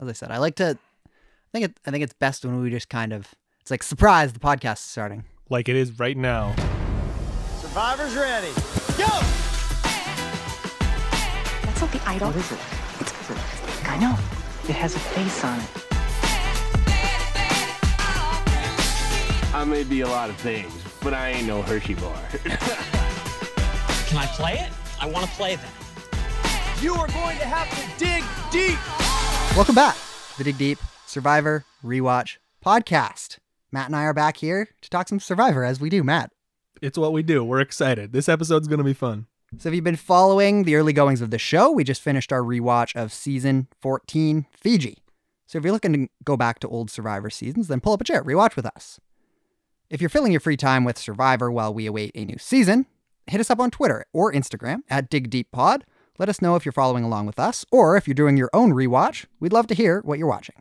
as I said, I like to. I think it, I think it's best when we just kind of. It's like surprise, the podcast is starting. Like it is right now. Survivor's ready. Go! That's not the idol. What is it? It's, it's a thing. I know. It has a face on it. I may be a lot of things, but I ain't no Hershey bar. Can I play it? I want to play that. You are going to have to dig deep. Welcome back to the Dig Deep Survivor Rewatch podcast. Matt and I are back here to talk some Survivor as we do, Matt. It's what we do. We're excited. This episode's going to be fun. So, if you've been following the early goings of the show, we just finished our rewatch of season 14, Fiji. So, if you're looking to go back to old Survivor seasons, then pull up a chair, rewatch with us. If you're filling your free time with Survivor while we await a new season, hit us up on Twitter or Instagram at DigDeepPod. Let us know if you're following along with us, or if you're doing your own rewatch, we'd love to hear what you're watching.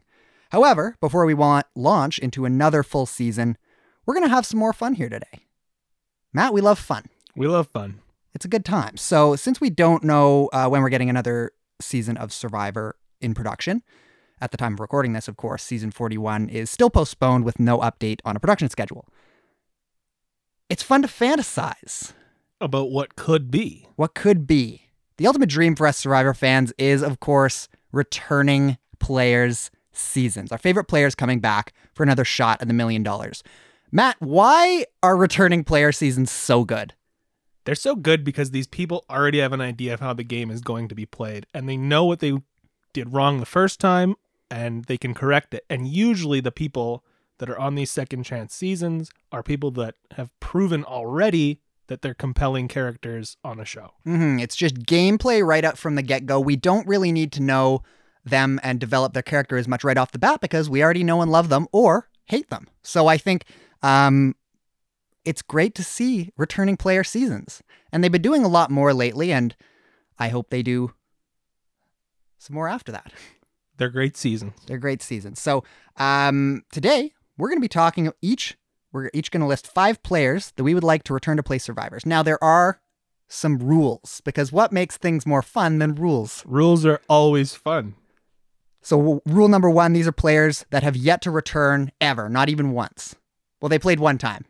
However, before we want launch into another full season, we're going to have some more fun here today. Matt, we love fun. We love fun. It's a good time. So, since we don't know uh, when we're getting another season of Survivor in production, at the time of recording this, of course, season 41 is still postponed with no update on a production schedule. It's fun to fantasize About what could be. what could be. The ultimate dream for us Survivor fans is, of course, returning players' seasons. Our favorite players coming back for another shot at the million dollars. Matt, why are returning player seasons so good? They're so good because these people already have an idea of how the game is going to be played and they know what they did wrong the first time and they can correct it. And usually the people that are on these second chance seasons are people that have proven already that they're compelling characters on a show. hmm It's just gameplay right up from the get go. We don't really need to know them and develop their character as much right off the bat because we already know and love them or hate them. So I think um, it's great to see returning player seasons. And they've been doing a lot more lately, and I hope they do some more after that. They're great seasons. They're great seasons. So um, today we're going to be talking each. We're each going to list five players that we would like to return to play Survivors. Now there are some rules because what makes things more fun than rules? Rules are always fun. So w- rule number one: these are players that have yet to return ever, not even once. Well, they played one time,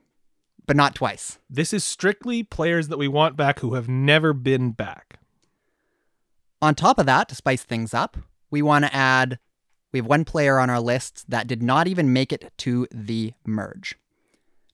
but not twice. This is strictly players that we want back who have never been back. On top of that, to spice things up, we want to add we have one player on our list that did not even make it to the merge.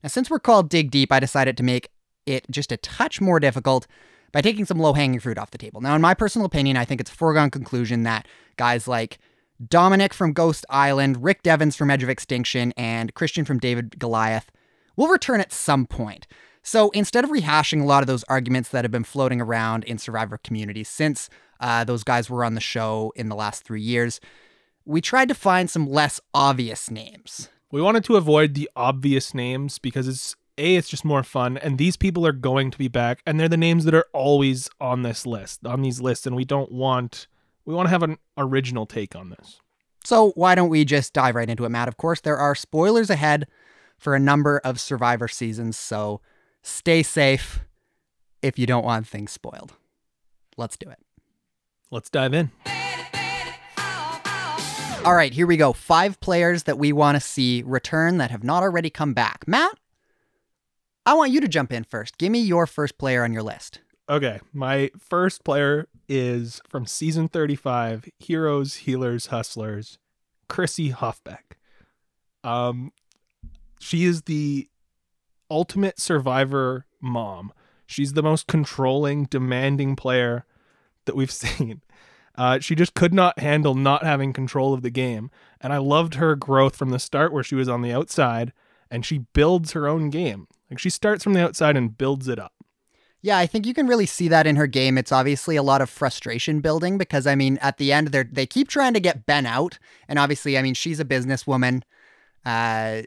Now, since we're called Dig Deep, I decided to make it just a touch more difficult by taking some low hanging fruit off the table. Now, in my personal opinion, I think it's a foregone conclusion that guys like Dominic from Ghost Island, Rick Devens from Edge of Extinction, and Christian from David Goliath will return at some point. So instead of rehashing a lot of those arguments that have been floating around in Survivor communities since uh, those guys were on the show in the last three years, we tried to find some less obvious names. We wanted to avoid the obvious names because it's a it's just more fun and these people are going to be back and they're the names that are always on this list on these lists and we don't want we want to have an original take on this. So why don't we just dive right into it, Matt? Of course, there are spoilers ahead for a number of Survivor seasons, so stay safe if you don't want things spoiled. Let's do it. Let's dive in. All right, here we go. Five players that we want to see return that have not already come back. Matt, I want you to jump in first. Give me your first player on your list. Okay, my first player is from season 35, Heroes, Healers, Hustlers, Chrissy Hofbeck. Um she is the ultimate survivor mom. She's the most controlling, demanding player that we've seen. Uh, she just could not handle not having control of the game. And I loved her growth from the start where she was on the outside and she builds her own game. Like she starts from the outside and builds it up. Yeah, I think you can really see that in her game. It's obviously a lot of frustration building because I mean, at the end, they they keep trying to get Ben out, and obviously, I mean, she's a businesswoman. Uh,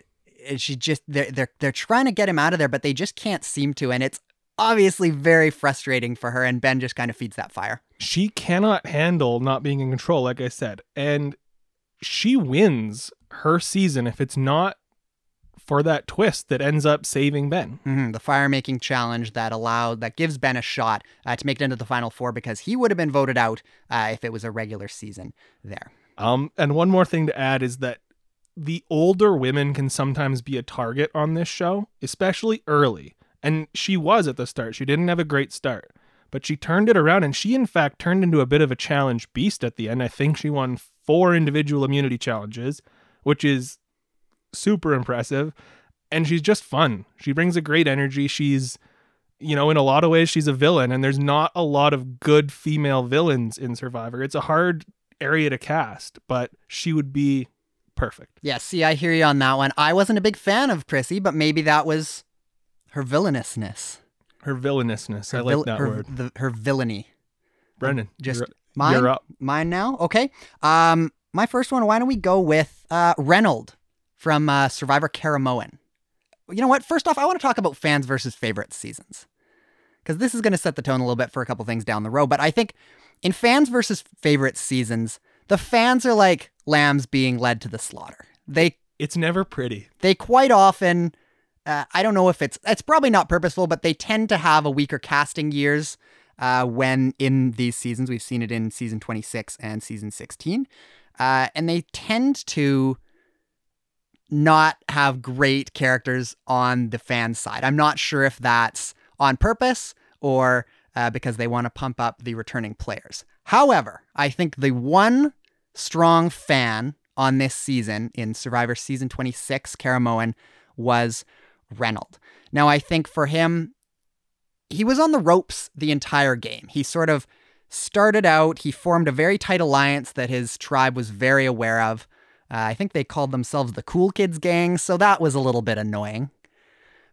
and she just they're they're they're trying to get him out of there, but they just can't seem to, and it's obviously very frustrating for her. And Ben just kind of feeds that fire. She cannot handle not being in control, like I said. And she wins her season if it's not for that twist that ends up saving Ben. hmm the fire making challenge that allowed that gives Ben a shot uh, to make it into the final four because he would have been voted out uh, if it was a regular season there. Um, and one more thing to add is that the older women can sometimes be a target on this show, especially early. And she was at the start. She didn't have a great start, but she turned it around and she, in fact, turned into a bit of a challenge beast at the end. I think she won four individual immunity challenges, which is super impressive. And she's just fun. She brings a great energy. She's, you know, in a lot of ways, she's a villain, and there's not a lot of good female villains in Survivor. It's a hard area to cast, but she would be perfect. Yeah, see, I hear you on that one. I wasn't a big fan of Prissy, but maybe that was her villainousness. Her villainousness. I Her like vil- that her, word. The, her villainy. Brendan, Just you're, mine. you're up. Mine now. Okay. Um, my first one. Why don't we go with uh Reynold from uh, Survivor Karamoan? You know what? First off, I want to talk about fans versus favorites seasons because this is going to set the tone a little bit for a couple things down the road. But I think in fans versus favorites seasons, the fans are like lambs being led to the slaughter. They It's never pretty. they quite often uh, i don't know if it's it's probably not purposeful but they tend to have a weaker casting years uh, when in these seasons we've seen it in season 26 and season 16 uh, and they tend to not have great characters on the fan side. I'm not sure if that's on purpose or uh, because they want to pump up the returning players. However i think the one strong fan on this season in Survivor season 26, Karamoan, was Reynold. Now, I think for him, he was on the ropes the entire game. He sort of started out, he formed a very tight alliance that his tribe was very aware of. Uh, I think they called themselves the Cool Kids Gang, so that was a little bit annoying.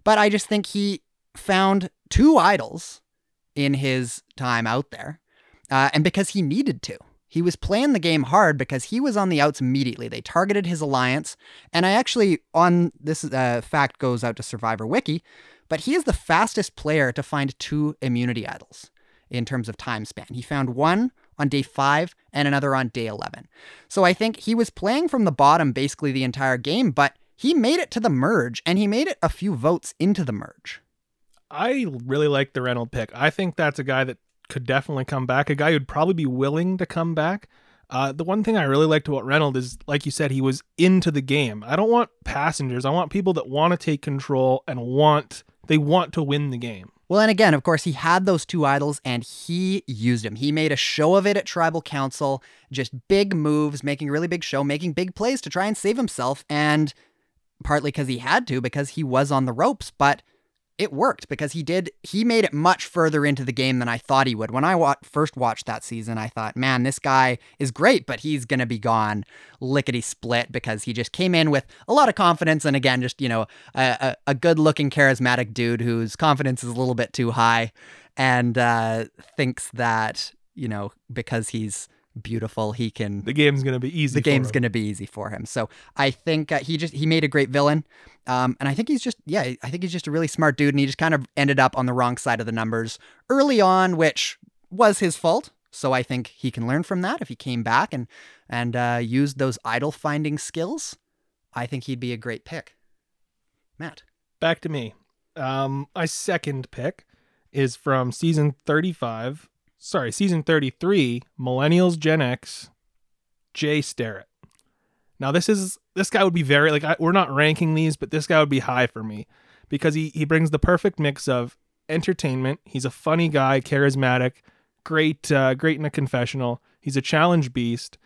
But I just think he found two idols in his time out there, uh, and because he needed to. He was playing the game hard because he was on the outs immediately. They targeted his alliance. And I actually, on this uh, fact goes out to Survivor Wiki, but he is the fastest player to find two immunity idols in terms of time span. He found one on day five and another on day 11. So I think he was playing from the bottom basically the entire game, but he made it to the merge and he made it a few votes into the merge. I really like the Reynolds pick. I think that's a guy that could definitely come back. A guy who'd probably be willing to come back. Uh, the one thing I really liked about Reynolds is, like you said, he was into the game. I don't want passengers. I want people that want to take control and want they want to win the game. Well, and again, of course, he had those two idols and he used them. He made a show of it at Tribal Council, just big moves, making a really big show, making big plays to try and save himself. And partly because he had to, because he was on the ropes, but it worked because he did, he made it much further into the game than I thought he would. When I wa- first watched that season, I thought, man, this guy is great, but he's going to be gone lickety split because he just came in with a lot of confidence. And again, just, you know, a, a, a good looking, charismatic dude whose confidence is a little bit too high and uh, thinks that, you know, because he's beautiful, he can The game's gonna be easy. the for game's him. going to be easy for him. So I think uh, he just he made a great villain, um, and I think he's just yeah I think he's just a really smart dude, and he just kind of ended up on the wrong side of the numbers early on, which was his fault. So I think he can learn from that if he came back and and uh, used those idol finding skills. I think he'd be a great pick. Matt. Back to me. Um, my second pick is from season 35. Sorry, season 33, Millennials Gen X, Jay Starrett. Now this is this guy would be very like I, we're not ranking these, but this guy would be high for me because he he brings the perfect mix of entertainment. He's a funny guy, charismatic, great uh, great in a confessional. He's a challenge beast,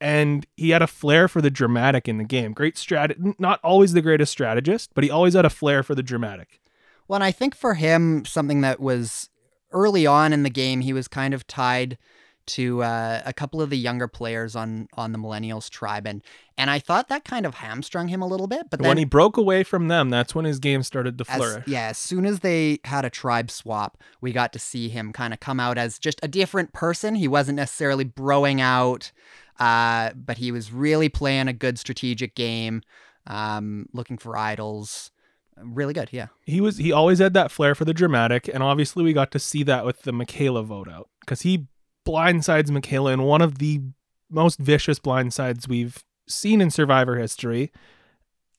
and he had a flair for the dramatic in the game. Great strat, not always the greatest strategist, but he always had a flair for the dramatic. Well, and I think for him, something that was early on in the game, he was kind of tied to uh, a couple of the younger players on on the Millennials tribe, and and I thought that kind of hamstrung him a little bit. But then, when he broke away from them, that's when his game started to as, flourish. yeah, as soon as they had a tribe swap, we got to see him kind of come out as just a different person. He wasn't necessarily broing out, uh, but he was really playing a good strategic game, um, looking for idols. Really good, yeah. He was he always had that flair for the dramatic, and obviously we got to see that with the Michaela vote out because he blindsides Michaela in one of the most vicious blindsides we've seen in Survivor history,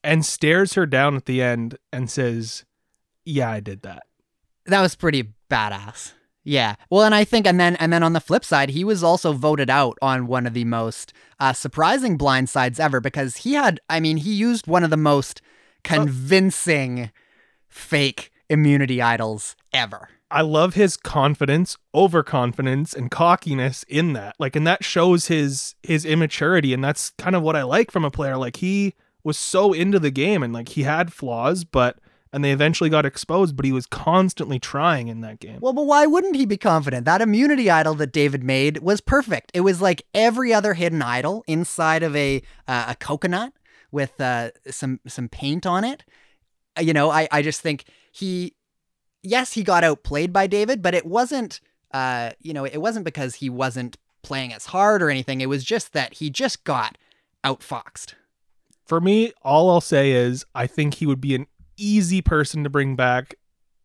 and stares her down at the end and says, "Yeah, I did that." That was pretty badass. Yeah. Well, and I think, and then, and then on the flip side, he was also voted out on one of the most uh, surprising blindsides ever because he had, I mean, he used one of the most convincing fake immunity idols ever. I love his confidence, overconfidence, and cockiness in that. Like, and that shows his his immaturity, and that's kind of what I like from a player. Like he was so into the game, and like he had flaws, but and they eventually got exposed, but he was constantly trying in that game. Well, but why wouldn't he be confident? That immunity idol that David made was perfect. It was like every other hidden idol inside of a uh, a coconut with uh, some some paint on it. Uh, You know, I I just think he, yes, he got outplayed by David, but it wasn't. Uh, you know, it wasn't because he wasn't playing as hard or anything. It was just that he just got outfoxed. For me, all I'll say is I think he would be an easy person to bring back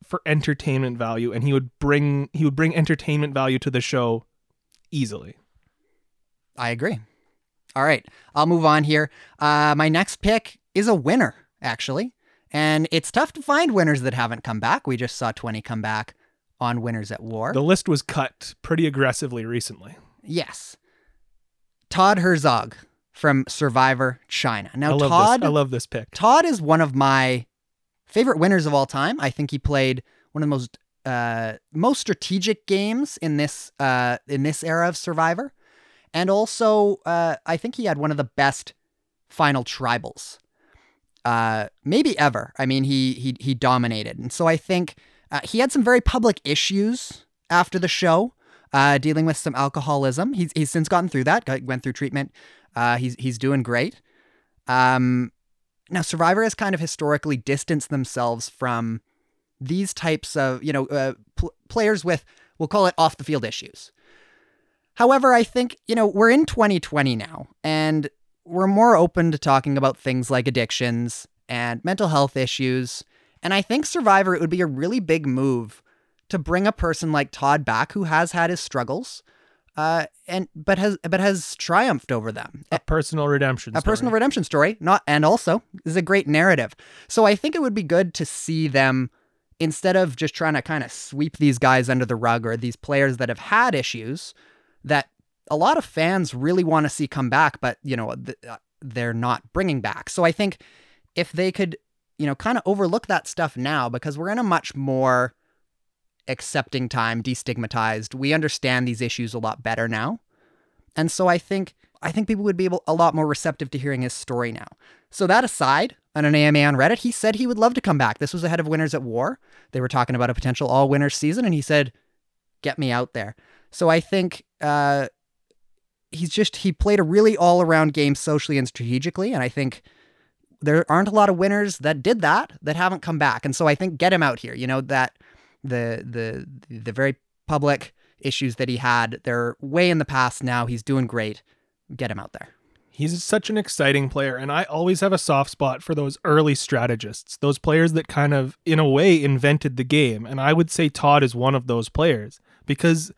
for entertainment value, and he would bring he would bring entertainment value to the show easily. I agree. All right, I'll move on here. Uh, my next pick is a winner, actually. And it's tough to find winners that haven't come back. We just saw 20 come back on Winners at War. The list was cut pretty aggressively recently. yes. Todd Herzog from Survivor China. Now, I Todd this. I love this pick. Todd is one of my favorite winners of all time. I think he played one of the most uh, most strategic games in this uh, in this era of Survivor, and also uh, I think he had one of the best final tribals, uh, maybe ever. I mean, he he he dominated, and so I think uh, he had some very public issues after the show, uh, dealing with some alcoholism. He's he's since gotten through that. Got, went through treatment. Uh, he's he's doing great. Um, now, Survivor has kind of historically distanced themselves from these types of, you know, uh, pl- players with, we'll call it off the field issues. However, I think, you know, we're in 2020 now and we're more open to talking about things like addictions and mental health issues. And I think Survivor, it would be a really big move to bring a person like Todd back who has had his struggles. Uh, and but has but has triumphed over them A personal redemption. Story. A story. personal redemption story not and also is a great narrative so i think it would be good to see them instead of just trying to kind of sweep these guys under the rug or these players that have had issues that a lot of fans really want to see come back but you know uh, they're not bringing back so i think if they could you know kind of overlook that stuff now because we're in a much more accepting time destigmatized we understand these issues a lot better now and so I think I think people would be able a lot more receptive to hearing his story now. So that aside, on an AMA on Reddit, he said he would love to come back. This was ahead of Winners at War. They were talking about a potential all winners season, and he said, "Get me out there." So I think uh, he's just he played a really all around game socially and strategically, and I think there aren't a lot of winners that did that that haven't come back. And so I think get him out here. You know that the the the very public issues that he had. They're way in the past now. He's doing great. Get him out there. He's such an exciting player, and I always have a soft spot for those early strategists, those players that kind of, in a way, invented the game. And I would say Todd is one of those players because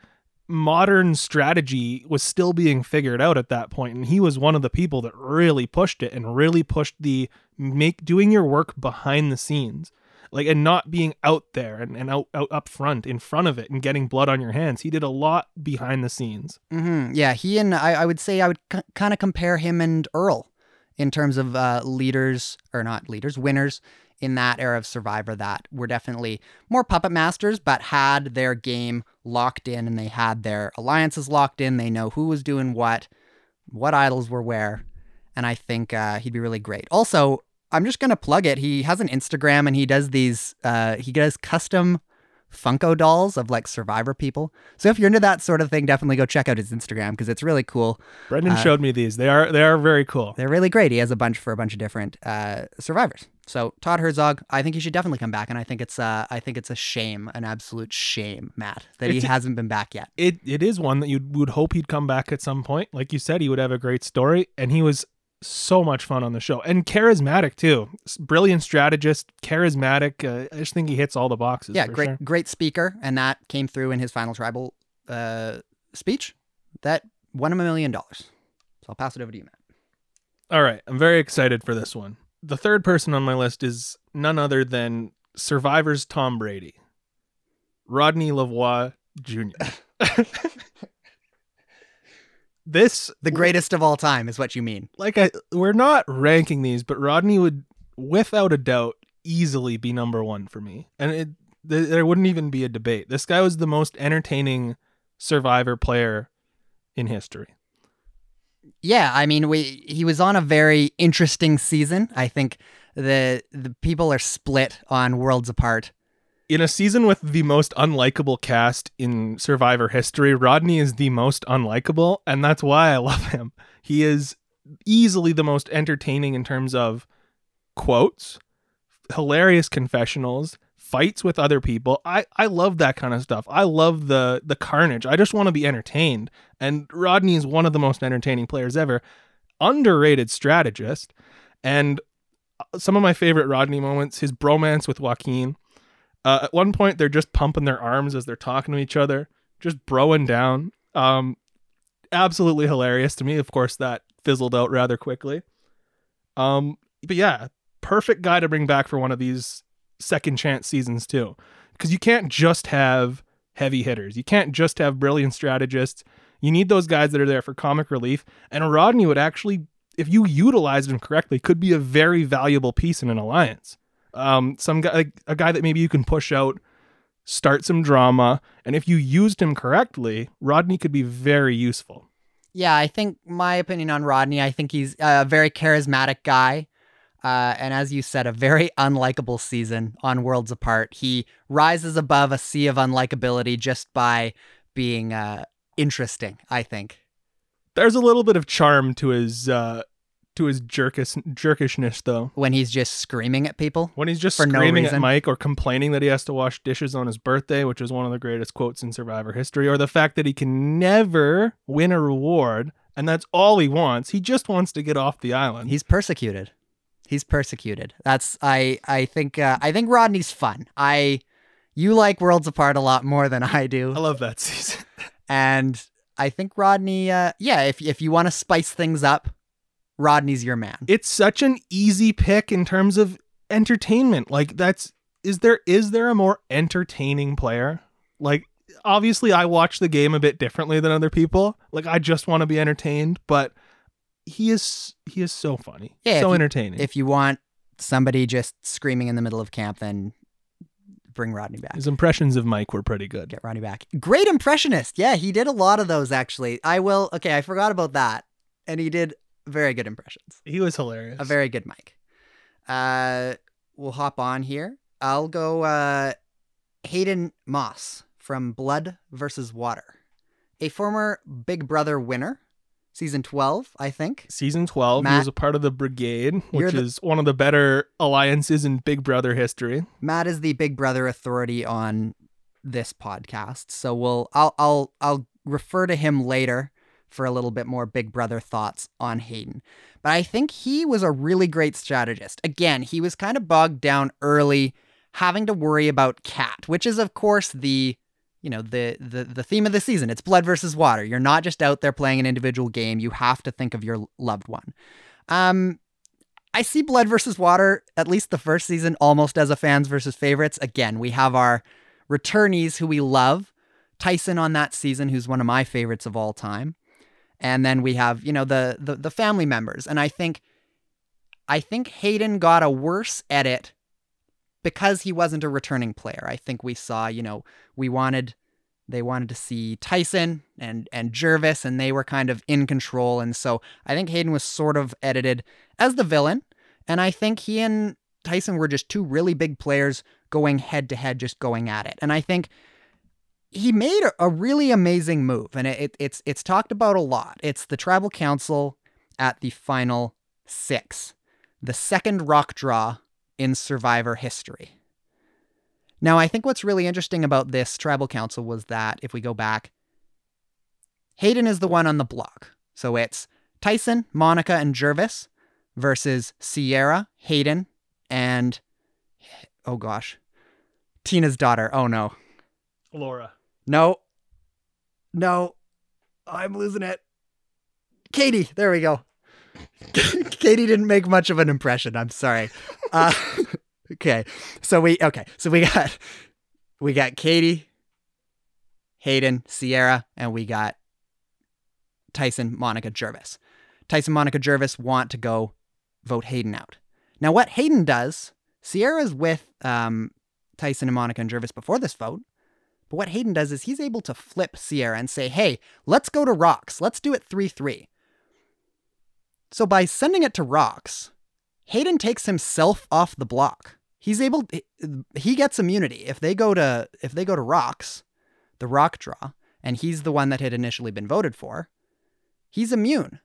modern strategy was still being figured out at that point, and he was one of the people that really pushed it and really pushed the make doing your work behind the scenes. Like and not being out there and, and out, out up front in front of it and getting blood on your hands. He did a lot behind the scenes. hmm Yeah, he and I, I would say I would c- kind of compare him and Earl in terms of uh, leaders or not leaders, winners in that era of Survivor that were definitely more puppet masters, but had their game locked in and they had their alliances locked in. They know who was doing what, what idols were where, and I think uh, he'd be really great. Also, I'm just gonna plug it. He has an Instagram and he does these. Uh, he does custom Funko dolls of like Survivor people. So if you're into that sort of thing, definitely go check out his Instagram because it's really cool. Brendan Uh, showed me these. They are they are very cool. They're really great. He has a bunch for a bunch of different uh, survivors. So Todd Herzog, I think he should definitely come back, and I think it's uh, I think it's a shame, an absolute shame, Matt, that he hasn't been back yet. it it is one that you would hope he'd come back at some point. Like you said, he would have a great story, and he was so much fun on the show and charismatic too. Brilliant strategist, charismatic. Uh, I just think he hits all the boxes. yeah, for great, sure. great speaker, and that came through in his final tribal uh, speech. That won him a million dollars. So I'll pass it over to you, Matt. All right, I'm very excited for this one. The third person on my list is none other than Survivor's Tom Brady. Rodney Lavoie Jr. this The greatest of all time is what you mean. like I we're not ranking these, but Rodney would without a doubt easily be number 1 for me. And it th- there wouldn't even be a debate. This guy was the most entertaining survivor player in history. Yeah, I mean, we he was on a very interesting season. I think the the people are split on Worlds Apart. In a season with the most unlikable cast in survivor history, Rodney is the most unlikable, and that's why I love him. He is easily the most entertaining in terms of quotes, hilarious confessionals, fights with other people. I I love that kind of stuff. I love the the carnage. I just want to be entertained. And Rodney is one of the most entertaining players ever. Underrated strategist. And uh, some of my favorite Rodney moments, his bromance with Joaquin. Uh, at one point, they're just pumping their arms as they're talking to each other, just broing down. Um, absolutely hilarious to me. Of course, that fizzled out rather quickly. Um, but yeah, perfect guy to bring back for one of these second chance seasons too, because you can't just have heavy hitters. You can't just have brilliant strategists. You need those guys that are there for comic relief. And Rodney would actually, if you utilized him correctly, could be a very valuable piece in an alliance. Um, some guy, like a guy that maybe you can push out, start some drama, and if you used him correctly, Rodney could be very useful. Yeah, I think my opinion on Rodney, I think he's a very charismatic guy. Uh, and as you said, a very unlikable season on Worlds Apart. He rises above a sea of unlikability just by being uh, interesting, I think. There's a little bit of charm to his uh, to his jerkish jerkishness though. When he's just screaming at people. When he's just For no screaming at. Mike or complaining that he has to wash dishes on his birthday, which is one of the greatest quotes in Survivor history, or the fact that he can never win a reward and that's all he wants. He just wants to get off the island. He's persecuted. He's persecuted. That's I I think uh, I think Rodney's fun. I you like Worlds Apart a lot more than I do. I love that season. And I think Rodney, uh, yeah, if if you want to spice things up, Rodney's your man. it's such an easy pick in terms of entertainment. Like that's is there is there a more entertaining player? Like obviously I watch the game a bit differently than other people. Like I just want to be entertained, but he is he is so funny. Yeah, so if you- entertaining. If you want somebody just screaming in the middle of camp, then bring Rodney back. His impressions of Mike were pretty good. Get Rodney back. Great impressionist. Yeah, he did a lot of those actually. I will. Okay, I forgot about that, and he did very good impressions. He was hilarious. A very good Mike. Uh, we'll hop on here. I'll go uh, Hayden Moss from Blood versus Water, a former Big Brother winner, season 12, I think. Season 12, he was a part of the Brigade, which the- is one of the better alliances in Big Brother history. Matt is the Big Brother authority on this podcast, so we'll I'll I'll I'll refer to him later for a little bit more Big Brother thoughts on Hayden. But I think he was a really great strategist. Again, he was kind of bogged down early, having to worry about Cat, which is of course the you know the the the theme of the season. It's blood versus water. You're not just out there playing an individual game. You have to think of your loved one. Um, I see Blood versus Water, at least the first season, almost as a fans versus favorites. Again, we have our returnees who we love. Tyson on that season, who's one of my favorites of all time. And then we have, you know, the the, the family members. And I think I think Hayden got a worse edit because he wasn't a returning player. I think we saw, you know, we wanted they wanted to see Tyson and and Gervase and they were kind of in control and so I think Hayden was sort of edited as the villain and I think he and Tyson were just two really big players going head to head just going at it. And I think he made a, really amazing move and it, it, it's it's talked about a lot. It's the tribal council at the final 6. The second rock draw in survivor history. Now, I think what's really interesting about this tribal council was that if we go back, Hayden is the one on the block. So it's Tyson, Monica, and Gervase versus Sierra, Hayden, and oh gosh, Tina's daughter. Oh no. Laura. No. No. I'm losing it. Katie. There we go. Katie didn't make much of an impression. I'm sorry. Uh, okay. So we okay. So we got we got Katie, Hayden, Sierra, and we got Tyson, Monica, Gervase. Tyson, Monica, Gervase want to go vote Hayden out. Now, what Hayden does, Sierra's with um, Tyson and Monica and Gervase before this vote. But what Hayden does is he's able to flip Sierra and say, hey, let's go to Rocks. Let's do it 3 3. So by sending it to Rocks, Hayden takes himself off the block. He's able he gets immunity. If they go to if they go to Rocks, the rock draw, and he's the one that had initially been voted for, he's immune.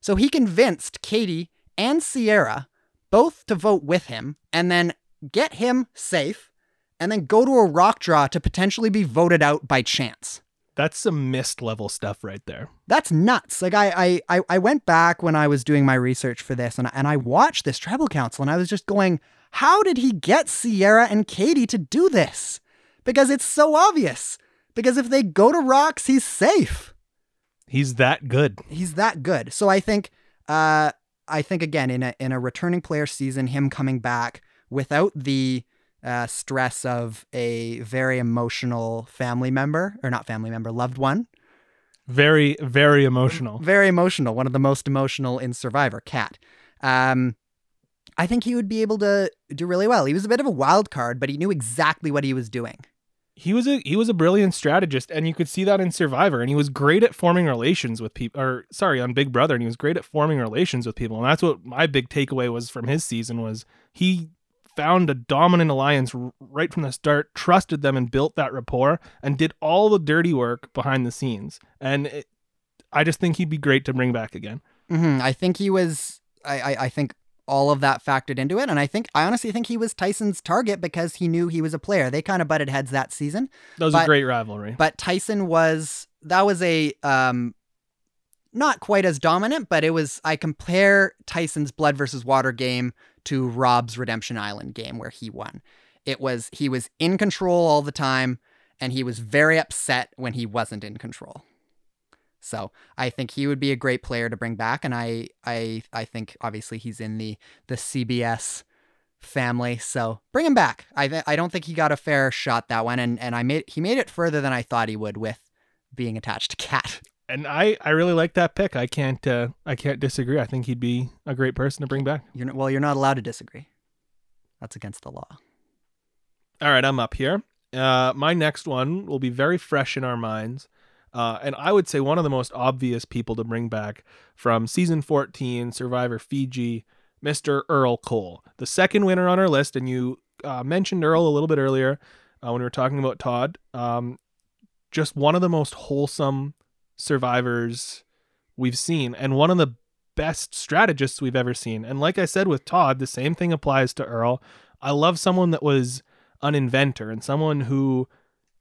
So he convinced Katie and Sierra both to vote with him and then get him safe and then go to a rock draw to potentially be voted out by chance. That's some mist level stuff right there. That's nuts. Like I, I, I went back when I was doing my research for this, and and I watched this tribal council, and I was just going, how did he get Sierra and Katie to do this? Because it's so obvious. Because if they go to rocks, he's safe. He's that good. He's that good. So I think, uh, I think again in a in a returning player season, him coming back without the uh, stress of a very emotional family member or not family member, loved one. Very, very emotional. Very emotional. One of the most emotional in Survivor, Cat. Um, I think he would be able to do really well. He was a bit of a wild card, but he knew exactly what he was doing. He was a he was a brilliant strategist, and you could see that in Survivor. And he was great at forming relations with people. Or sorry, on Big Brother, and he was great at forming relations with people. And that's what my big takeaway was from his season was he found a dominant alliance right from the start, trusted them, and built that rapport, and did all the dirty work behind the scenes. And it, I just think he'd be great to bring back again. Mm-hmm. I think he was. I, I, I think all of that factored into it, and I think I honestly think he was Tyson's target because he knew he was a player. They kind of butted heads that season. That was but, a great rivalry. But Tyson was that was a um not quite as dominant, but it was I compare Tyson's blood versus water game to Rob's Redemption Island game where he won. It was he was in control all the time and he was very upset when he wasn't in control. So I think he would be a great player to bring back, and I I I think obviously he's in the the CBS family, so bring him back. I th- I don't think he got a fair shot that one, and and I made he made it further than I thought he would with being attached to Cat. And I I really like that pick. I can't uh, I can't disagree. I think he'd be a great person to bring back. You're not, well, you're not allowed to disagree. That's against the law. All right, I'm up here. Uh, my next one will be very fresh in our minds. Uh, and I would say one of the most obvious people to bring back from season 14, Survivor Fiji, Mr. Earl Cole, the second winner on our list. And you uh, mentioned Earl a little bit earlier uh, when we were talking about Todd. Um, just one of the most wholesome survivors we've seen, and one of the best strategists we've ever seen. And like I said with Todd, the same thing applies to Earl. I love someone that was an inventor and someone who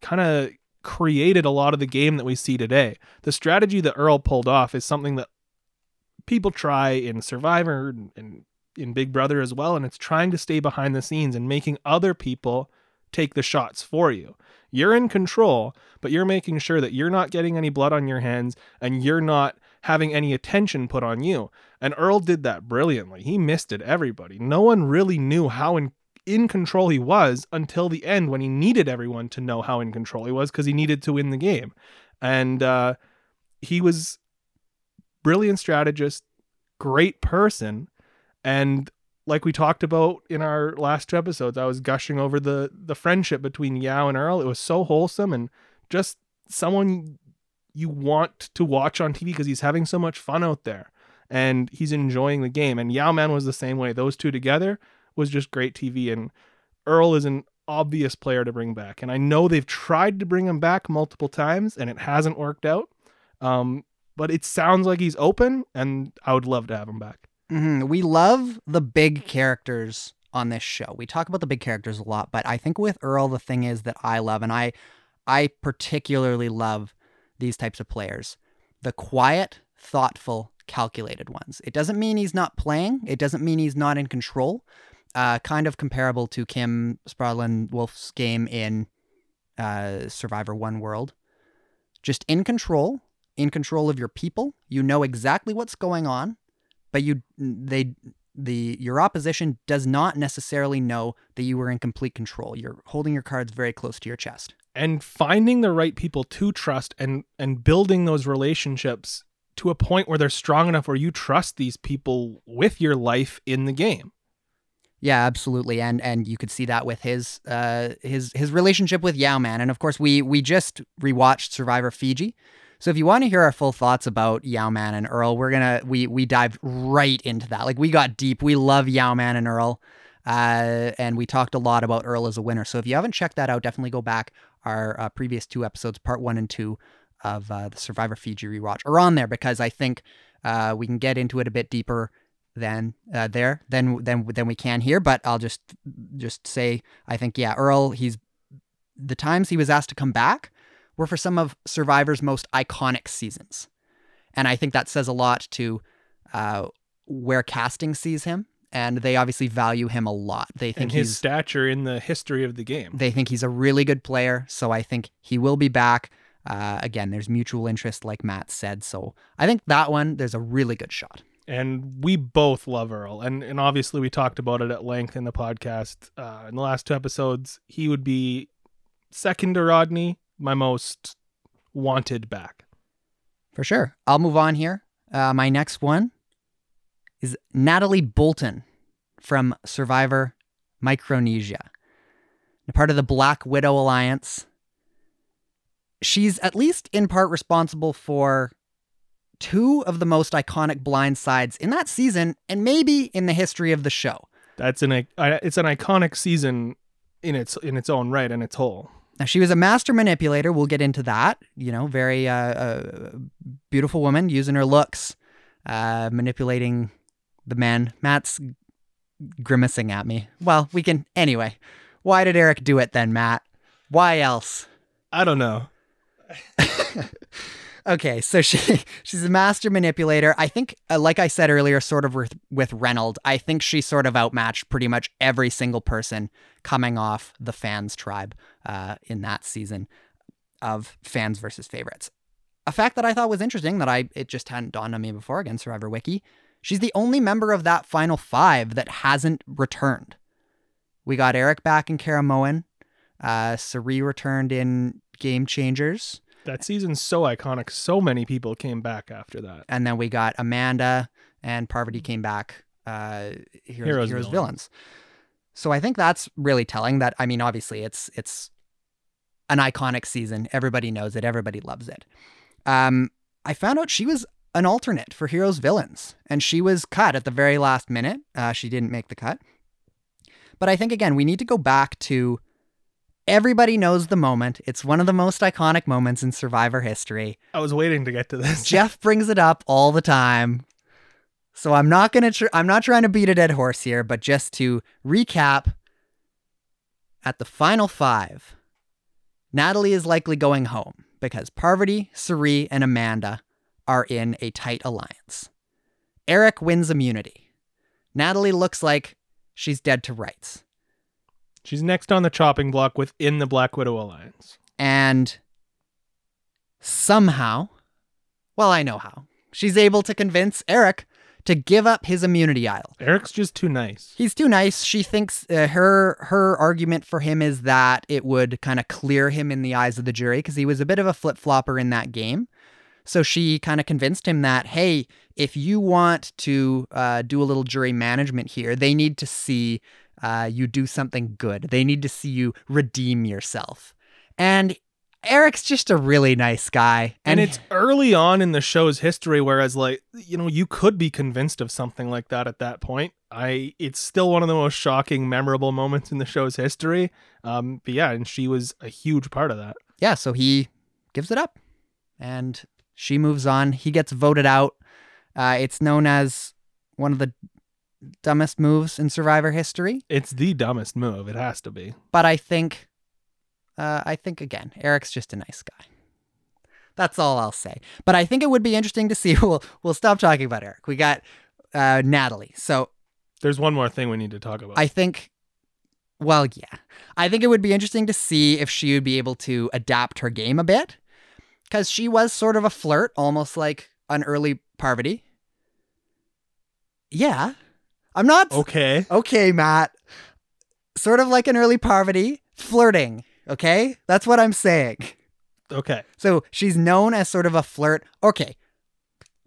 kind of created a lot of the game that we see today. The strategy that Earl pulled off is something that people try in Survivor and in Big Brother as well, and it's trying to stay behind the scenes and making other people take the shots for you. You're in control, but you're making sure that you're not getting any blood on your hands and you're not having any attention put on you. And Earl did that brilliantly. He misted everybody. No one really knew how in in control he was until the end when he needed everyone to know how in control he was because he needed to win the game. And uh, he was brilliant strategist, great person, and like we talked about in our last two episodes, I was gushing over the the friendship between Yao and Earl. It was so wholesome and just someone you want to watch on TV because he's having so much fun out there and he's enjoying the game. And Yao Man was the same way. Those two together was just great TV. And Earl is an obvious player to bring back. And I know they've tried to bring him back multiple times and it hasn't worked out. Um, but it sounds like he's open, and I would love to have him back. Mm-hmm. We love the big characters on this show. We talk about the big characters a lot, but I think with Earl, the thing is that I love, and I, I particularly love these types of players, the quiet, thoughtful, calculated ones. It doesn't mean he's not playing. It doesn't mean he's not in control. Uh, kind of comparable to Kim Spradlin Wolfe's game in uh, Survivor One World. Just in control, in control of your people. You know exactly what's going on, but you they the your opposition does not necessarily know that you were in complete control. You're holding your cards very close to your chest. and finding the right people to trust and and building those relationships to a point where they're strong enough where you trust these people with your life in the game. Yeah, absolutely, and and you could see that with his uh his his relationship with Yao Man, and of course we we just rewatched Survivor Fiji, so if you want to hear our full thoughts about Yao Man and Earl, we're gonna we we dived right into that. Like we got deep. We love Yao Man and Earl, uh, and we talked a lot about Earl as a winner. So if you haven't checked that out, definitely go back. Our uh, previous two episodes, part one and two of uh, the Survivor Fiji rewatch, are on there because I think uh, we can get into it a bit deeper than uh, there than than than we can here. But I'll just just say I think yeah, Earl. He's the times he was asked to come back were for some of Survivor's most iconic seasons, and I think that says a lot to uh, where casting sees him. And they obviously value him a lot. They think And his he's stature in the history of the game. they think he's a really good player. So I think he will be back. Uh, again, there's mutual interest, like Matt said. So I think that one, there's a really good shot. and we both love Earl, and and obviously we talked about it at length in the podcast uh, in the last two episodes. He would be second to Rodney, my most wanted back. For sure. I'll move on here. Uh, my next one is Natalie Bolton from Survivor Micronesia, part of the Black Widow Alliance. She's at least in part responsible for two of the most iconic blind sides in that season and maybe in the history of the show. That's an it's an iconic season in its in its own right and its whole. Now, she was a master manipulator. We'll get into that. You know, very uh, uh, beautiful woman using her looks, uh, manipulating the men. Matt's grimacing at me. Well, we can. Anyway, why did Eric do it then, Matt? Why else? I don't know. Okay, so she she's a master manipulator. I think, uh, like I said earlier, sort of with, with Reynolds, I think she sort of outmatched pretty much every single person coming off the fans tribe uh, in that season of fans versus favorites. A fact that I thought was interesting that I it just hadn't dawned on me before. Again, Survivor Wiki. She's the only member of that final five that hasn't returned. We got Eric back in Karamoan. Uh, Cirie returned in Game Changers. That season's so iconic. So many people came back after that. and then we got Amanda and Parvati came back. Uh, heroes, Heroes heroes, Villains. villains. So I think that's really telling. That I mean, obviously, it's it's an iconic season. Everybody knows it. Everybody loves it. Um, I found out she was an alternate for Heroes Villains, and she was cut at the very last minute. Uh, she didn't make the cut. But I think again, we need to go back to everybody knows the moment. It's one of the most iconic moments in Survivor history. I was waiting to get to this. Jeff brings it up all the time. So I'm not going to tr- I'm not trying to beat a dead horse here, but just to recap at the final 5. Natalie is likely going home because Parvati, Cirie, and Amanda are in a tight alliance. Eric wins immunity. Natalie looks like she's dead to rights. She's next on the chopping block within the Black Widow Alliance. And somehow, well, I know how, she's able to convince Eric to give up his immunity idol. Eric's just too nice. He's too nice. She thinks uh, her her argument for him is that it would kind of clear him in the eyes of the jury because he was a bit of a flip flopper in that game. So she kind of convinced him that hey, if you want to uh, do a little jury management here, they need to see uh, you do something good. They need to see you redeem yourself. And Eric's just a really nice guy, And it's early on in the show's history, whereas like you know you could be convinced of something like that at that point. I it's still one of the most shocking, memorable moments in the show's history. Um, but yeah, and she was a huge part of that. yeah, so he gives it up and she moves on. He gets voted out. Uh, it's known as one of the dumbest moves in Survivor history, It's the dumbest move. It has to be. but I think, uh, I think again, Eric's just a nice guy. That's all I'll say. But I think it would be interesting to see. We'll we'll stop talking about Eric. We got uh, Natalie. So There's one more thing we need to talk about. I think, well, yeah. I think it would be interesting to see if she would be able to adapt her game a bit. Because she was sort of a flirt, almost like an early Parvati. Yeah. I'm not. okay. Okay, Matt. Sort of like an early Parvati, flirting. Okay? That's what I'm saying. Okay. So she's known as sort of a flirt. Okay.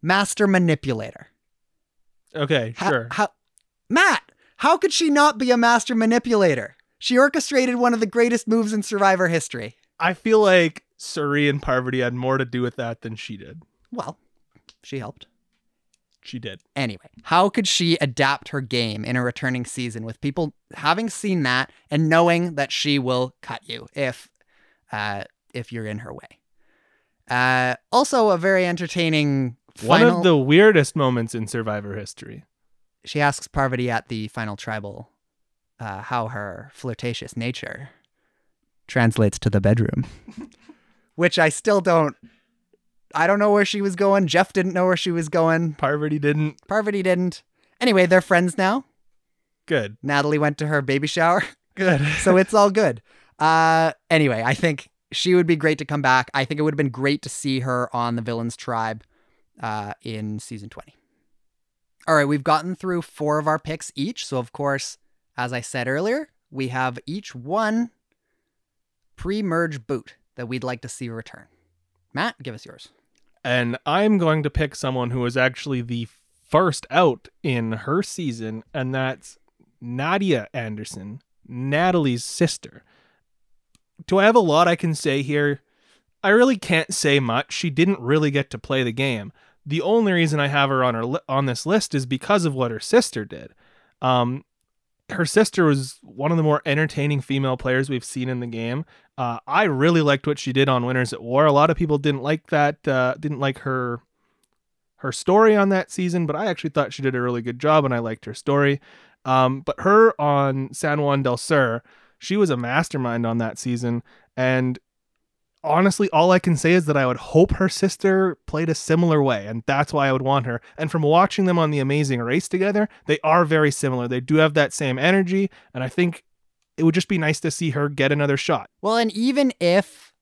Master manipulator. Okay. How- Sure. How, Matt, how could she not be a master manipulator? She orchestrated one of the greatest moves in Survivor history. I feel like Cirie and Parvati had more to do with that than she did. Well, she helped. She did. Anyway, how could she adapt her game in a returning season with people having seen that and knowing that she will cut you if uh, if you're in her way? Uh, also, a very entertaining One of the weirdest moments in Survivor history. she asks Parvati at the final tribal uh, how her flirtatious nature translates to the bedroom, which I still don't. I don't know where she was going. Jeff didn't know where she was going. Parvati didn't. Parvati didn't. Anyway, they're friends now. Good. Natalie went to her baby shower, Good. so it's all good. Uh, anyway, I think she would be great to come back. I think it would have been great to see her on the Villains Tribe uh, in season 20. All right, we've gotten through four of our picks each. So, of course, as I said earlier, we have each one pre merge boot that we'd like to see return. Matt, give us yours. And I'm going to pick someone who was actually the first out in her season, and that's Nadia Anderson, Natalie's sister. Do I have a lot I can say here? I really can't say much. She didn't really get to play the game. The only reason I have her on her li- on this list is because of what her sister did. Um, her sister was one of the more entertaining female players we've seen in the game. Uh, I really liked what she did on Winners at War. A lot of people didn't like that, uh, didn't like her her story on that season, but I actually thought she did a really good job, and I liked her story. Um, but her on San Juan del Sur, she was a mastermind on that season, and honestly, all I can say is that I would hope her sister played a similar way, and that's why I would want her. And from watching them on The Amazing Race together, they are very similar. They do have that same energy, and I think it would just be nice to see her get another shot. Well, and even if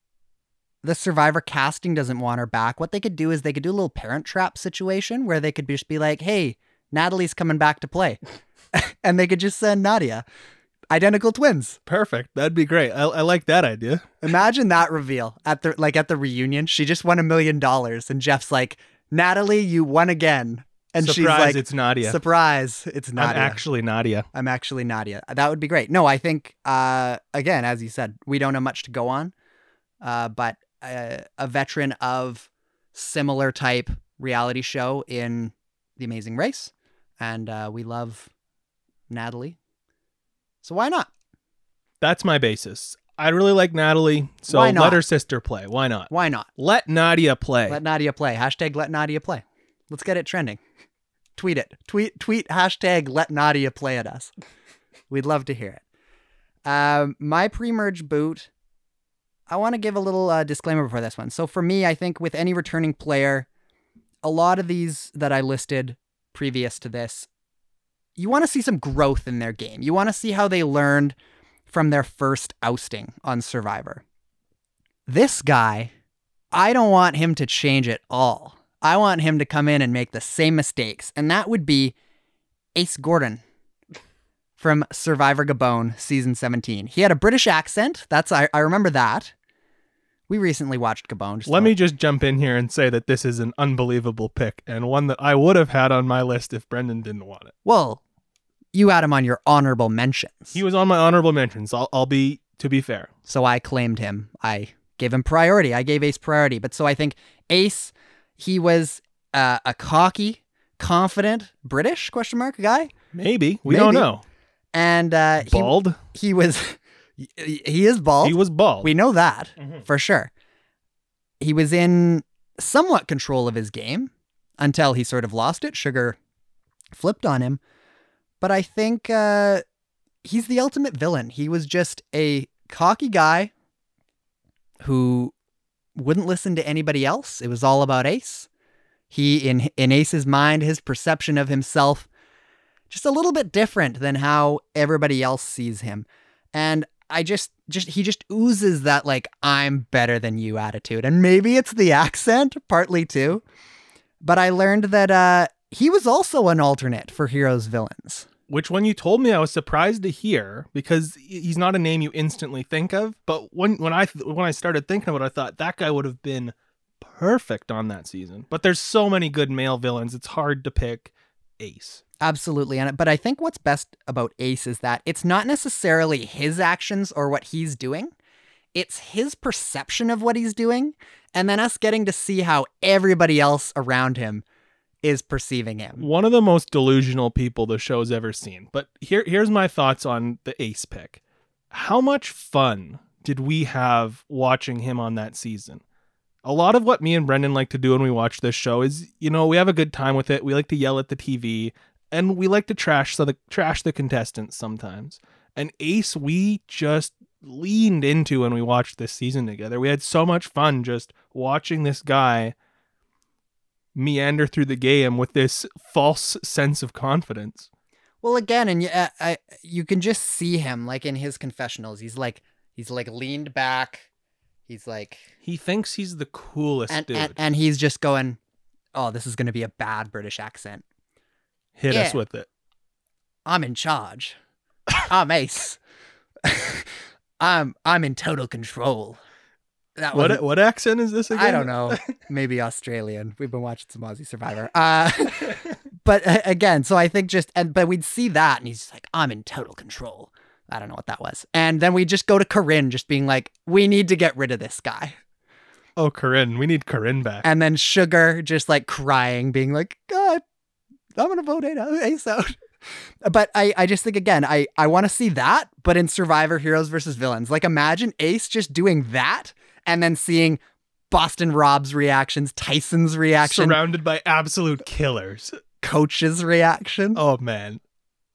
the survivor casting doesn't want her back, what they could do is they could do a little parent trap situation where they could just be like, hey, Natalie's coming back to play. and they could just send Nadia. Identical twins. Perfect. That'd be great. I, I like that idea. Imagine that reveal at the like at the reunion. She just won a million dollars, and Jeff's like, Natalie, you won again. And Surprise, she's like, it's Nadia. Surprise, it's Nadia. I'm actually Nadia. I'm actually Nadia. That would be great. No, I think uh, again, as you said, we don't have much to go on, uh, but uh, a veteran of similar type reality show in The Amazing Race, and uh, we love Natalie. So why not? That's my basis. I really like Natalie, so Why not? let her sister play. Why not? Why not? Let Nadia play. Let Nadia play. Hashtag let Nadia play. Let's get it trending. Tweet it. Tweet tweet hashtag let Nadia play at us. We'd love to hear it. Um, my pre-merge boot. I want to give a little uh, disclaimer before this one. So for me, I think with any returning player, a lot of these that I listed previous to this, you want to see some growth in their game. You want to see how they learned from their first ousting on Survivor. This guy, I don't want him to change at all. I want him to come in and make the same mistakes, and that would be Ace Gordon from Survivor Gabon season 17. He had a British accent. That's I, I remember that. We recently watched Gabon. Let me just jump in here and say that this is an unbelievable pick and one that I would have had on my list if Brendan didn't want it. Well, you had him on your honorable mentions. He was on my honorable mentions. I'll, I'll be, to be fair. So I claimed him. I gave him priority. I gave Ace priority. But so I think Ace, he was uh, a cocky, confident British question mark guy, Maybe. We don't know. and uh, he Bald? he was he is bald. He was bald. We know that Mhm. for sure. He was in somewhat control of his game until he sort of lost it. Sugar flipped on him. But I think uh, he's the ultimate villain. He was just a cocky guy who wouldn't listen to anybody else. It was all about Ace. He in in Ace's mind, his perception of himself just a little bit different than how everybody else sees him. And I just just he just oozes that like I'm better than you attitude. And maybe it's the accent partly too. But I learned that uh he was also an alternate for Heroes Villains. which when you told me I was surprised to hear because he's not a name you instantly think of, but when when I when I started thinking about it, I thought that guy would have been perfect on that season. But there's so many good male villains, it's hard to pick Ace. Absolutely. And but I think what's best about Ace is that it's not necessarily his actions or what he's doing. It's his perception of what he's doing and then us getting to see how everybody else around him is perceiving him. One of the most delusional people the show's ever seen. But here here's my thoughts on the Ace pick. How much fun did we have watching him on that season? A lot of what me and Brendan like to do when we watch this show is, you know, we have a good time with it. We like to yell at the TV and we like to trash so the trash the contestants sometimes. And Ace, we just leaned into when we watched this season together. We had so much fun just watching this guy meander through the game with this false sense of confidence. Well, again, and you, uh, I, you can just see him like in his confessionals. He's like he's like leaned back. He's like He thinks he's the coolest and, dude. and and he's just going, "Oh, this is going to be a bad British accent. Hit us with it. I'm in charge. I'm Ace. I'm I'm in total control." That What what accent is this again? I don't know. Maybe Australian. We've been watching some Aussie Survivor. Uh, but uh, again, so I think just and but we'd see that, and he's like, "I'm in total control." I don't know what that was. And then we just go to Corinne, just being like, "We need to get rid of this guy." Oh, Corinne. We need Corinne back. And then Sugar just like crying, being like, "God, I'm gonna vote Ace out." But I, I just think again, I, I want to see that, but in Survivor Heroes versus Villains. Like imagine Ace just doing that and then seeing Boston Rob's reactions, Tyson's reaction, Surrounded by absolute killers. Coach's reaction. Oh man.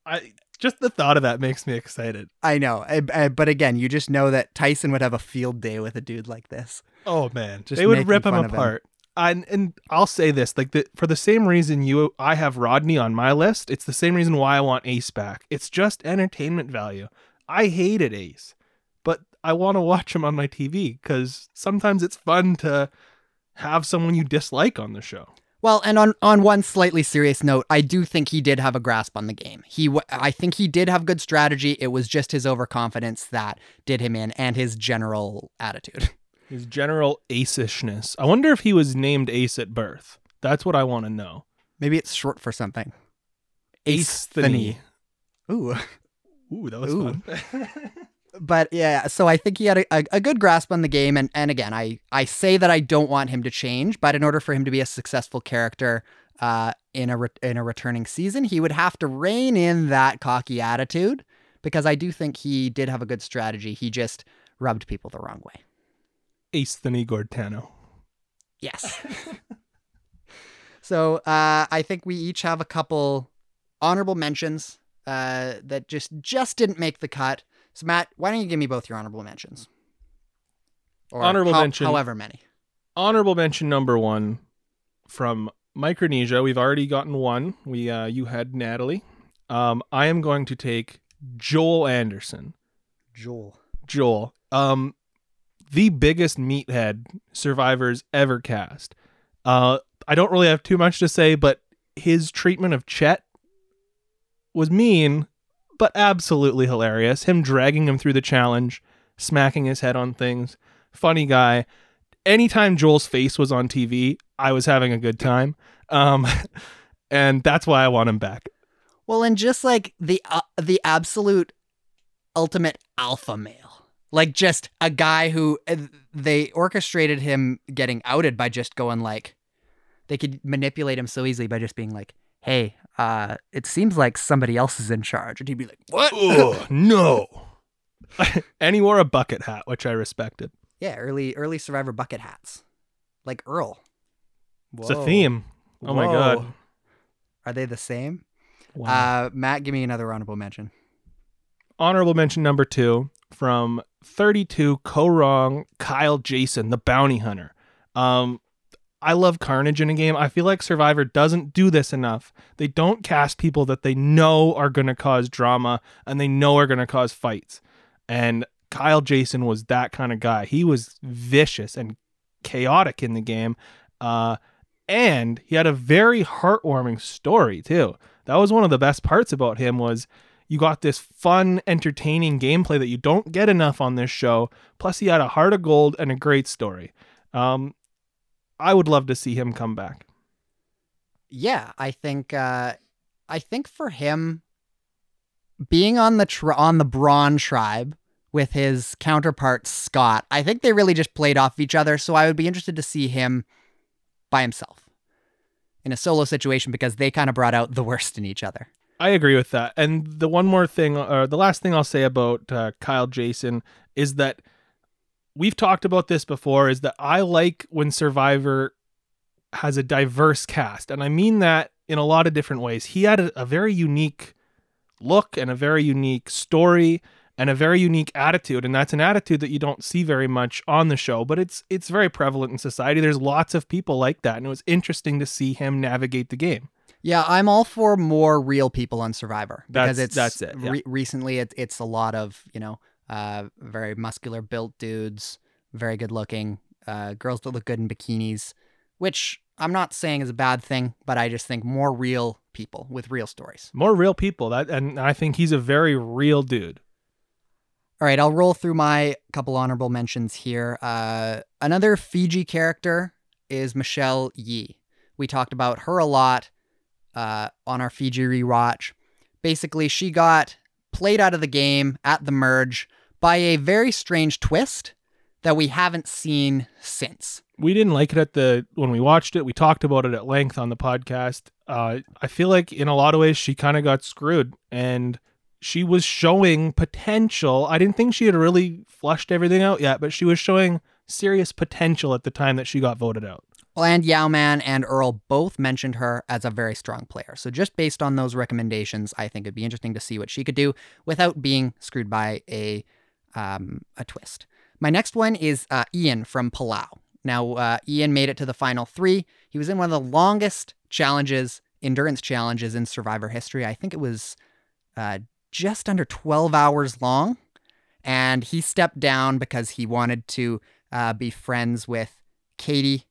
I just the thought of that makes me excited. I know, I, I- but again, you just know that Tyson would have a field day with a dude like this. Oh man, Just they would rip him of him. apart. And and I'll say this, like the, for the same reason you I have Rodney on my list, it's the same reason why I want Ace back. It's just entertainment value. I hated Ace, I want to watch him on my TV because sometimes it's fun to have someone you dislike on the show. Well, and on on one slightly serious note, I do think he did have a grasp on the game. He, w- I think he did have good strategy. It was just his overconfidence that did him in, and his general attitude. His general ace-ishness. I wonder if he was named Ace at birth. That's what I want to know. Maybe it's short for something. Ace-thany. Ooh. Ooh, that was Ooh. fun. but yeah, so I think he had a, a, a good grasp on the game, and and again, I I say that I don't want him to change, but in order for him to be a successful character, uh, in a re- in a returning season, he would have to rein in that cocky attitude, because I do think he did have a good strategy. He just rubbed people the wrong way. Ace-thany Gortano. Yes. so uh, I think we each have a couple honorable mentions uh, that just just didn't make the cut. So Matt, why don't you give me both your honorable mentions? Or Honorable how- mention. however many. honorable mention number one from Micronesia. We've already gotten one. We uh, you had Natalie. Um, I am going to take Joel Anderson. Joel. Joel, um, the biggest meathead survivors ever cast. Uh, I don't really have too much to say, but his treatment of Chet was mean, but absolutely hilarious. Him dragging him through the challenge, smacking his head on things. Funny guy. Anytime Joel's face was on TV, I was having a good time. Um, and that's why I want him back. Well, and just like the uh, the absolute ultimate alpha male, like just a guy who uh, they orchestrated him getting outed by just going like, they could manipulate him so easily by just being like, "Hey, uh, it seems like somebody else is in charge," and he'd be like, "What?" Ugh, no. and he wore a bucket hat, which I respected. yeah, early early Survivor bucket hats, like Earl. It's a theme. Oh my god. Are they the same? Wow. Uh, Matt, give me another honorable mention. Honorable mention number two from 32 Kaôh Rōng Kyle Jason, the bounty hunter. Um, I love carnage in a game. I feel like Survivor doesn't do this enough. They don't cast people that they know are going to cause drama and they know are going to cause fights. And Kyle Jason was that kind of guy. He was vicious and chaotic in the game. Uh, and he had a very heartwarming story, too. That was one of the best parts about him was you got this fun, entertaining gameplay that you don't get enough on this show. Plus, he had a heart of gold and a great story. Um, I would love to see him come back. Yeah, I think uh, I think for him being on the tri- on the Brawn tribe with his counterpart Scott, I think they really just played off each other. So I would be interested to see him by himself in a solo situation because they kind of brought out the worst in each other. I agree with that. And the one more thing, or the last thing I'll say about uh, Kyle Jason is that we've talked about this before. Is that I like when Survivor has a diverse cast, and I mean that in a lot of different ways. He had a, a very unique look and a very unique story and a very unique attitude and that's an attitude that you don't see very much on the show but it's it's very prevalent in society there's lots of people like that and it was interesting to see him navigate the game Yeah, I'm all for more real people on Survivor because That's- it's that's it, yeah. Re- recently, it, it's a lot of you know, uh, very muscular built dudes, very good looking, uh, girls that look good in bikinis, which I'm not saying is a bad thing, but I just think more real people with real stories. more real people that and i think he's a very real dude All right, I'll roll through my couple honorable mentions here. Uh, another Fiji character is Michelle Yi. We talked about her a lot uh, on our Fiji rewatch. Basically, she got played out of the game at the merge by a very strange twist that we haven't seen since. we didn't like it at the when we watched it we talked about it at length on the podcast uh i feel like in a lot of ways she kind of got screwed and she was showing potential i didn't think she had really flushed everything out yet but she was showing serious potential at the time that she got voted out Well, and Yau-Man and Earl both mentioned her as a very strong player. So just based on those recommendations, I think it'd be interesting to see what she could do without being screwed by a um, a twist. My next one is uh, Ian from Palau. Now, uh, Ian made it to the final three. He was in one of the longest challenges, endurance challenges in Survivor history. I think it was uh, just under 12 hours long. And he stepped down because he wanted to uh, be friends with Katie,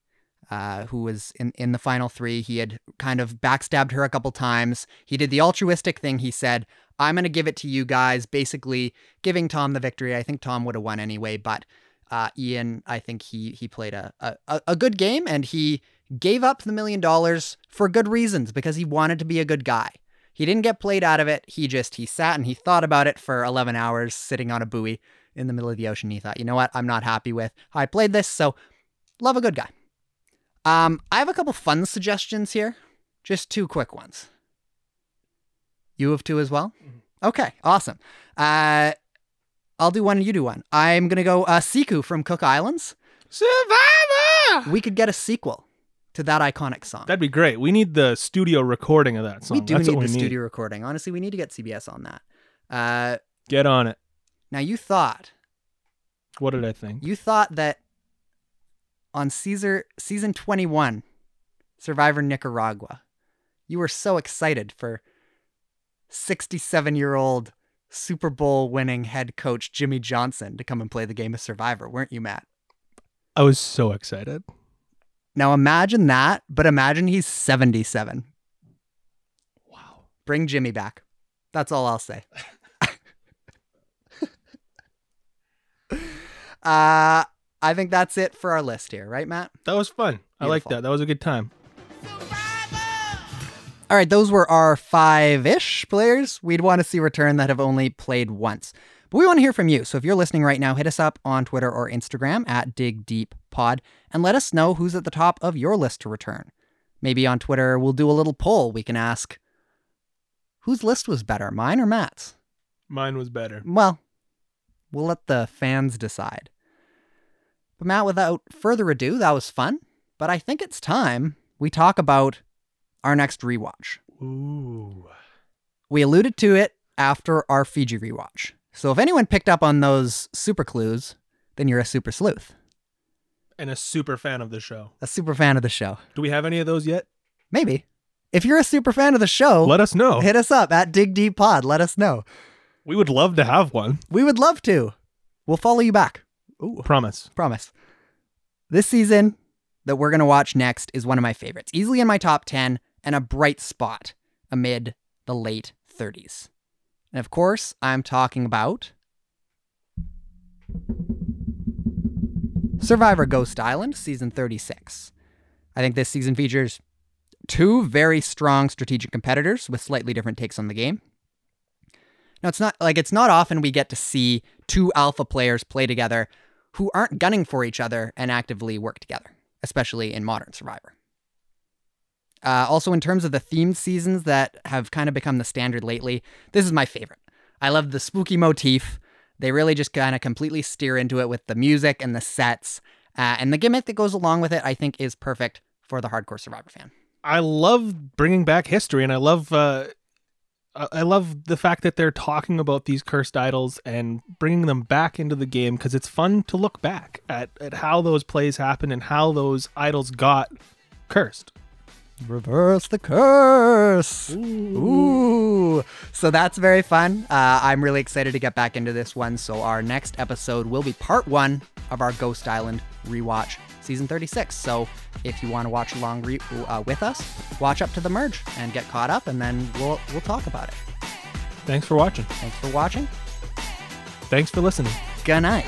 uh, who was in, in the final three. He had kind of backstabbed her a couple times. He did the altruistic thing. He said, I'm going to give it to you guys, basically giving Tom the victory. I think Tom would have won anyway, but uh, Ian, I think he he played a, a, a good game and he gave up the million dollars for good reasons because he wanted to be a good guy. He didn't get played out of it. He just he sat and he thought about it for 11 hours sitting on a buoy in the middle of the ocean. He thought, you know what? I'm not happy with how I played this, so love a good guy. Um, I have a couple fun suggestions here, just two quick ones. You have two as well. Okay, awesome. Uh, I'll do one. And you do one. I'm gonna go uh, Sekou from Cook Islands. survivor We could get a sequel to that iconic song. that'd be great we need the studio recording of that song we do That's need what the we need studio recording. Honestly, we need to get CBS on that. Uh, get on it now you thought what did i think you thought that on Caesar season 21, Survivor Nicaragua, you were so excited for 67 year old Super Bowl winning head coach Jimmy Johnson to come and play the game of Survivor, weren't you, Matt? i was so excited Now imagine that, but imagine he's 77. wow Bring Jimmy back. That's all I'll say. uh, I think that's it for our list here, right, Matt? that was fun i like that that was a good time All right, those were our five ish players we'd want to see return that have only played once. But we want to hear from you. So if you're listening right now, hit us up on Twitter or Instagram at Dig Deep Pod and let us know who's at the top of your list to return. Maybe on Twitter, we'll do a little poll. We can ask whose list was better, mine or Matt's? mine was better Well, we'll let the fans decide. But Matt, without further ado, that was fun. But I think it's time we talk about our next rewatch. ooh We alluded to it after our Fiji rewatch. So if anyone picked up on those super clues, then you're a super sleuth, and a super fan of the show a super fan of the show. do we have any of those yet Maybe. If you're a super fan of the show, let us know hit us up at Dig Deep Pod. Let us know. we would love to have one We would love to. We'll follow you back. Ooh. promise Promise. This season that we're going to watch next is one of my favorites. Easily in my top 10 and a bright spot amid the late 30s. And of course, I'm talking about Survivor Ghost Island, season 36. I think this season features two very strong strategic competitors with slightly different takes on the game. Now, it's not like it's not often we get to see two alpha players play together who aren't gunning for each other and actively work together, especially in modern Survivor. Uh, also, in terms of the themed seasons that have kind of become the standard lately, this is my favorite. I love the spooky motif. They really just kind of completely steer into it with the music and the sets. Uh, and the gimmick that goes along with it, I think, is perfect for the hardcore Survivor fan. I love bringing back history, and I love uh, I love the fact that they're talking about these cursed idols and bringing them back into the game because it's fun to look back at at how those plays happened and how those idols got cursed. Reverse the curse. Ooh. So that's very fun. Uh, I'm really excited to get back into this one. So our next episode will be part one of our Ghost Island rewatch, season 36. So if you want to watch along re- uh, with us, watch up to the merge and get caught up, and then we'll we'll talk about it. Thanks for watching. Thanks for watching. Thanks for listening. Good night.